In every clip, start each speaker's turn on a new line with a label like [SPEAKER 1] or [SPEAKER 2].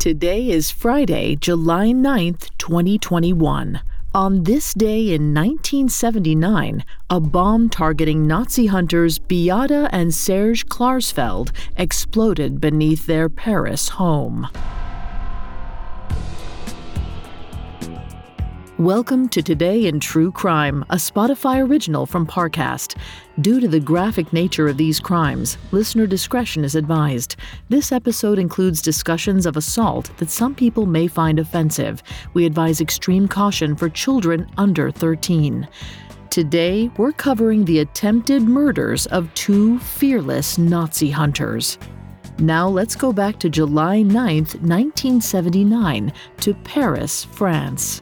[SPEAKER 1] Today is Friday, July 9th, 2021. On this day in 1979, a bomb targeting Nazi hunters Beate and Serge Klarsfeld exploded beneath their Paris home. Welcome to Today in True Crime, a Spotify original from Parcast. Due to the graphic nature of these crimes, listener discretion is advised. This episode includes discussions of assault that some people may find offensive. We advise extreme caution for children under 13. Today, we're covering the attempted murders of two fearless Nazi hunters. Now let's go back to July 9, 1979, to Paris, France.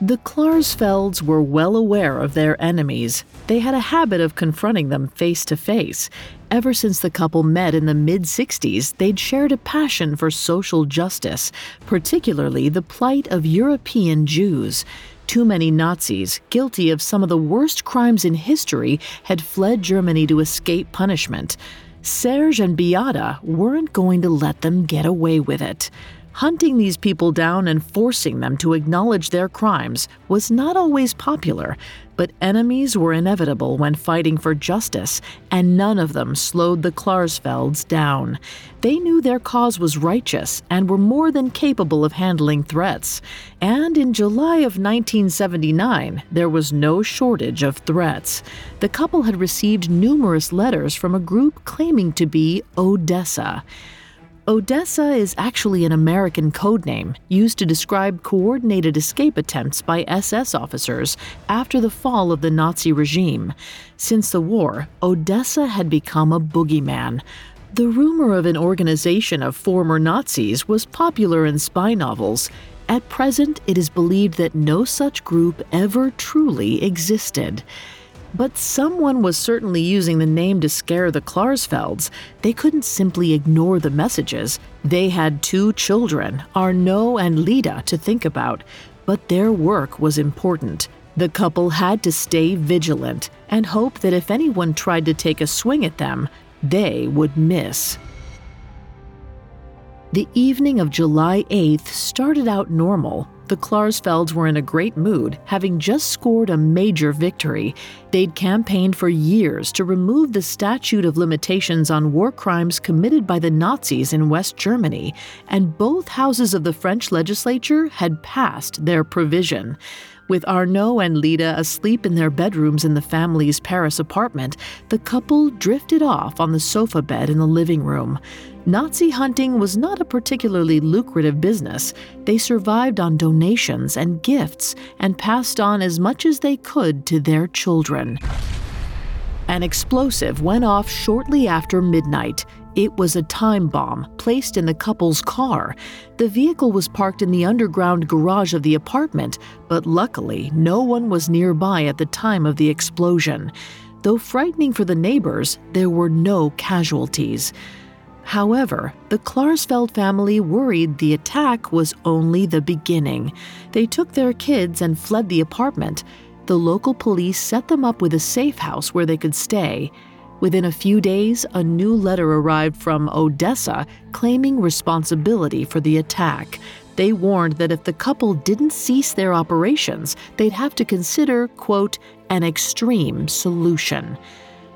[SPEAKER 1] The Klarsfelds were well aware of their enemies. They had a habit of confronting them face to face. Ever since the couple met in the mid 60s, they'd shared a passion for social justice, particularly the plight of European Jews. Too many Nazis, guilty of some of the worst crimes in history, had fled Germany to escape punishment. Serge and Beate weren't going to let them get away with it. Hunting these people down and forcing them to acknowledge their crimes was not always popular, but enemies were inevitable when fighting for justice, and none of them slowed the Klarsfelds down. They knew their cause was righteous and were more than capable of handling threats. And in July of 1979, there was no shortage of threats. The couple had received numerous letters from a group claiming to be Odessa. Odessa is actually an American code name used to describe coordinated escape attempts by SS officers after the fall of the Nazi regime. Since the war, Odessa had become a boogeyman. The rumor of an organization of former Nazis was popular in spy novels. At present, it is believed that no such group ever truly existed. But someone was certainly using the name to scare the Klarsfelds. They couldn't simply ignore the messages. They had two children, Arnaud and Lida, to think about. But their work was important. The couple had to stay vigilant and hope that if anyone tried to take a swing at them, they would miss. The evening of July 8th started out normal. The Klarsfelds were in a great mood, having just scored a major victory. They'd campaigned for years to remove the statute of limitations on war crimes committed by the Nazis in West Germany, and both houses of the French legislature had passed their provision. With Arnaud and Lida asleep in their bedrooms in the family's Paris apartment, the couple drifted off on the sofa bed in the living room. Nazi hunting was not a particularly lucrative business. They survived on donations and gifts and passed on as much as they could to their children. An explosive went off shortly after midnight. It was a time bomb placed in the couple's car. The vehicle was parked in the underground garage of the apartment, but luckily, no one was nearby at the time of the explosion. Though frightening for the neighbors, there were no casualties. However, the Klarsfeld family worried the attack was only the beginning. They took their kids and fled the apartment. The local police set them up with a safe house where they could stay. Within a few days, a new letter arrived from Odessa claiming responsibility for the attack. They warned that if the couple didn't cease their operations, they'd have to consider, quote, an extreme solution.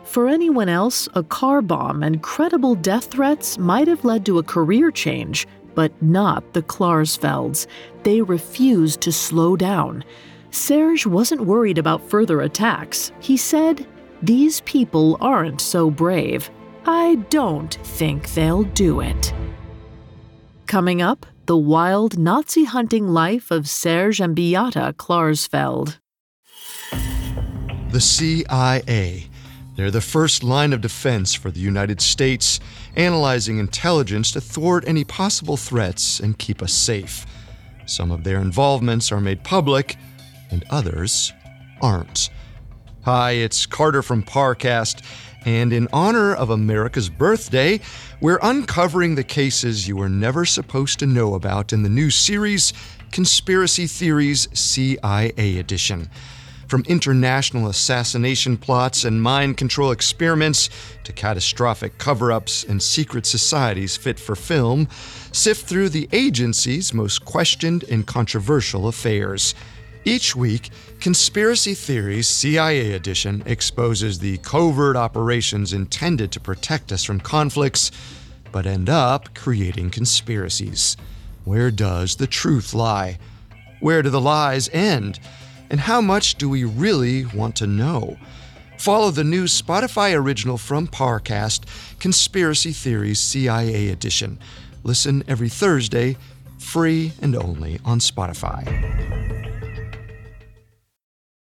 [SPEAKER 1] For anyone else, a car bomb and credible death threats might have led to a career change, but not the Klarsfelds. They refused to slow down. Serge wasn't worried about further attacks. He said, These people aren't so brave. I don't think they'll do it. Coming up, the wild Nazi hunting life of Serge and Beate Klarsfeld.
[SPEAKER 2] The CIA They're the first line of defense for the United States, analyzing intelligence to thwart any possible threats and keep us safe. Some of their involvements are made public, and others aren't. Hi, it's Carter from Parcast, and in honor of America's birthday, we're uncovering the cases you were never supposed to know about in the new series, Conspiracy Theories CIA Edition. From international assassination plots and mind control experiments to catastrophic cover ups and secret societies fit for film, sift through the agency's most questioned and controversial affairs. Each week, Conspiracy Theories CIA Edition exposes the covert operations intended to protect us from conflicts, but end up creating conspiracies. Where does the truth lie? Where do the lies end? And how much do we really want to know? Follow the new Spotify original from Parcast, Conspiracy Theories CIA Edition. Listen every Thursday, free and only on Spotify.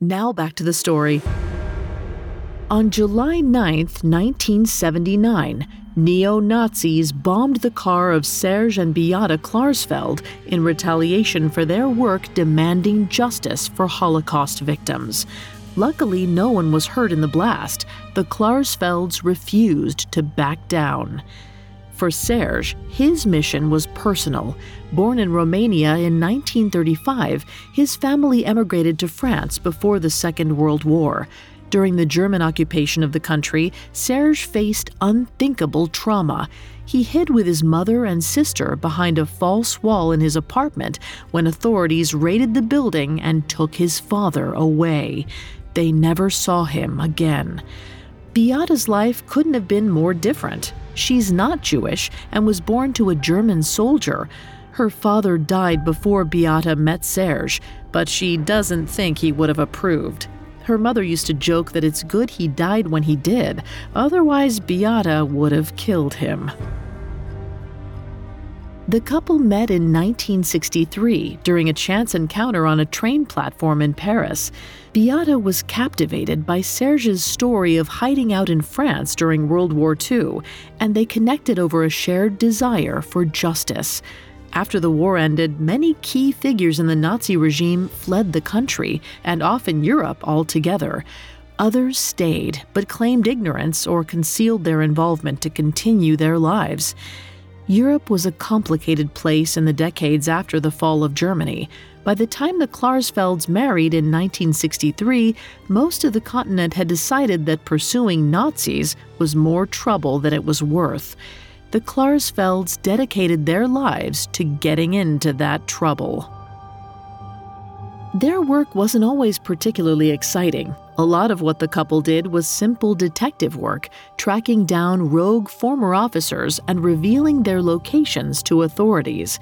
[SPEAKER 1] Now back to the story. On July 9, 1979, neo Nazis bombed the car of Serge and Beate Klarsfeld in retaliation for their work demanding justice for Holocaust victims. Luckily, no one was hurt in the blast. The Klarsfelds refused to back down. For Serge, his mission was personal. Born in Romania in 1935, his family emigrated to France before the Second World War. During the German occupation of the country, Serge faced unthinkable trauma. He hid with his mother and sister behind a false wall in his apartment when authorities raided the building and took his father away. They never saw him again. Beate's life couldn't have been more different. She's not Jewish and was born to a German soldier. Her father died before Beate met Serge, but she doesn't think he would have approved. Her mother used to joke that it's good he died when he did, otherwise, Beate would have killed him. The couple met in 1963 during a chance encounter on a train platform in Paris. Beate was captivated by Serge's story of hiding out in France during World War II, and they connected over a shared desire for justice. After the war ended, many key figures in the Nazi regime fled the country, and often Europe altogether. Others stayed, but claimed ignorance or concealed their involvement to continue their lives. Europe was a complicated place in the decades after the fall of Germany. By the time the Klarsfelds married in 1963, most of the continent had decided that pursuing Nazis was more trouble than it was worth the Klarsfelds dedicated their lives to getting into that trouble. Their work wasn't always particularly exciting. A lot of what the couple did was simple detective work, tracking down rogue former officers and revealing their locations to authorities.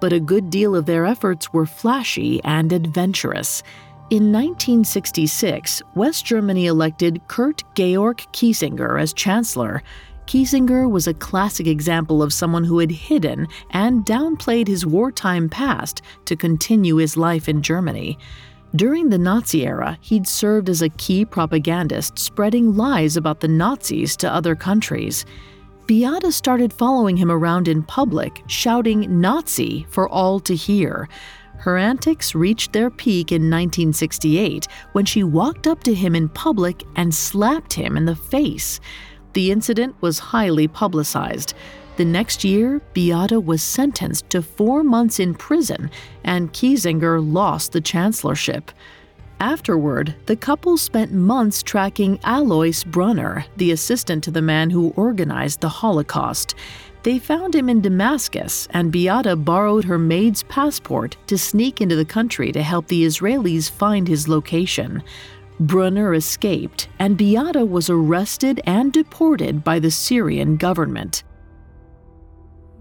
[SPEAKER 1] But a good deal of their efforts were flashy and adventurous. In 1966, West Germany elected Kurt Georg Kiesinger as chancellor, Kiesinger was a classic example of someone who had hidden and downplayed his wartime past to continue his life in Germany. During the Nazi era, he'd served as a key propagandist, spreading lies about the Nazis to other countries. Beate started following him around in public, shouting Nazi for all to hear. Her antics reached their peak in 1968 when she walked up to him in public and slapped him in the face. The incident was highly publicized. The next year, Beate was sentenced to four months in prison, and Kiesinger lost the chancellorship. Afterward, the couple spent months tracking Alois Brunner, the assistant to the man who organized the Holocaust. They found him in Damascus, and Beate borrowed her maid's passport to sneak into the country to help the Israelis find his location. Brunner escaped, and Beate was arrested and deported by the Syrian government.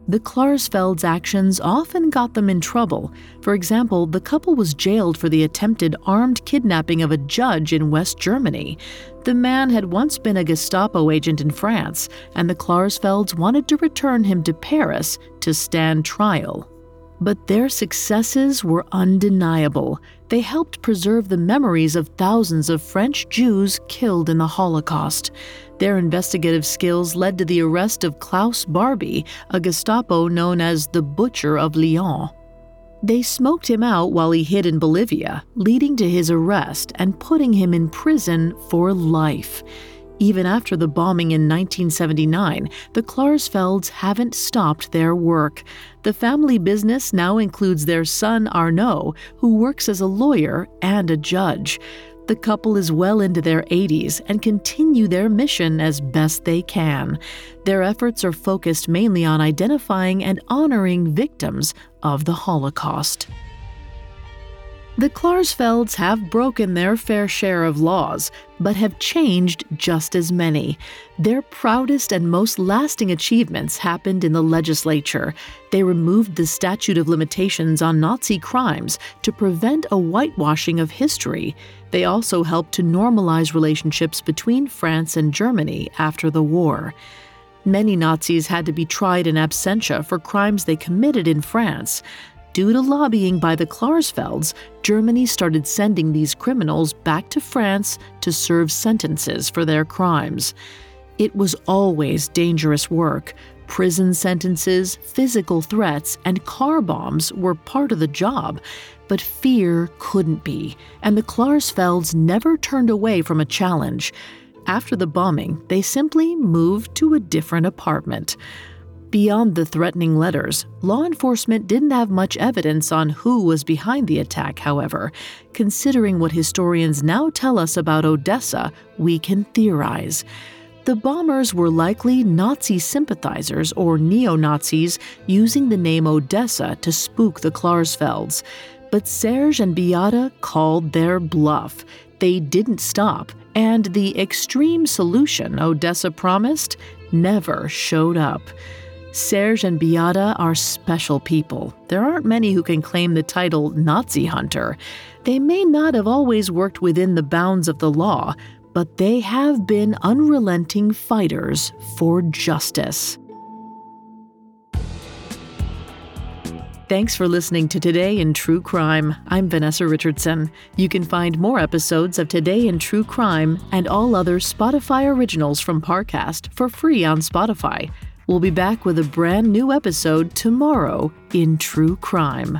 [SPEAKER 1] The Klarsfelds' actions often got them in trouble. For example, the couple was jailed for the attempted armed kidnapping of a judge in West Germany. The man had once been a Gestapo agent in France, and the Klarsfelds wanted to return him to Paris to stand trial. But their successes were undeniable. They helped preserve the memories of thousands of French Jews killed in the Holocaust. Their investigative skills led to the arrest of Klaus Barbie, a Gestapo known as the Butcher of Lyon. They smoked him out while he hid in Bolivia, leading to his arrest and putting him in prison for life. Even after the bombing in 1979, the Klarsfelds haven't stopped their work. The family business now includes their son Arnaud, who works as a lawyer and a judge. The couple is well into their 80s and continue their mission as best they can. Their efforts are focused mainly on identifying and honoring victims of the Holocaust. The Klarsfelds have broken their fair share of laws, but have changed just as many. Their proudest and most lasting achievements happened in the legislature. They removed the statute of limitations on Nazi crimes to prevent a whitewashing of history. They also helped to normalize relationships between France and Germany after the war. Many Nazis had to be tried in absentia for crimes they committed in France. Due to lobbying by the Klarsfelds, Germany started sending these criminals back to France to serve sentences for their crimes. It was always dangerous work. Prison sentences, physical threats, and car bombs were part of the job, but fear couldn't be, and the Klarsfelds never turned away from a challenge. After the bombing, they simply moved to a different apartment. Beyond the threatening letters, law enforcement didn't have much evidence on who was behind the attack, however. Considering what historians now tell us about Odessa, we can theorize. The bombers were likely Nazi sympathizers or neo Nazis using the name Odessa to spook the Klarsfelds. But Serge and Beate called their bluff. They didn't stop, and the extreme solution Odessa promised never showed up. Serge and Beate are special people. There aren't many who can claim the title Nazi hunter. They may not have always worked within the bounds of the law, but they have been unrelenting fighters for justice. Thanks for listening to Today in True Crime. I'm Vanessa Richardson. You can find more episodes of Today in True Crime and all other Spotify originals from Parcast for free on Spotify. We'll be back with a brand new episode tomorrow in True Crime.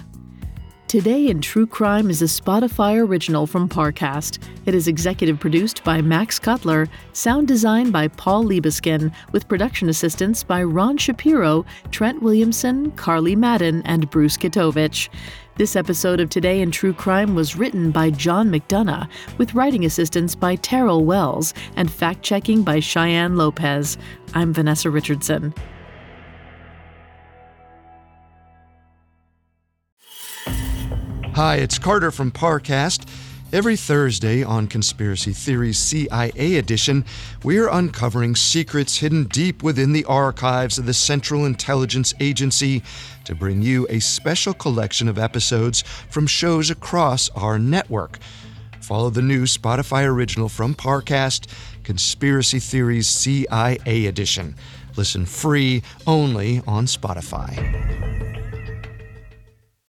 [SPEAKER 1] Today in True Crime is a Spotify original from Parcast. It is executive produced by Max Cutler, sound design by Paul Liebeskin, with production assistance by Ron Shapiro, Trent Williamson, Carly Madden, and Bruce Kitovich. This episode of Today in True Crime was written by John McDonough, with writing assistance by Terrell Wells and fact checking by Cheyenne Lopez. I'm Vanessa Richardson.
[SPEAKER 2] Hi, it's Carter from Parcast. Every Thursday on Conspiracy Theories CIA Edition, we're uncovering secrets hidden deep within the archives of the Central Intelligence Agency to bring you a special collection of episodes from shows across our network. Follow the new Spotify original from Parcast, Conspiracy Theories CIA Edition. Listen free only on Spotify.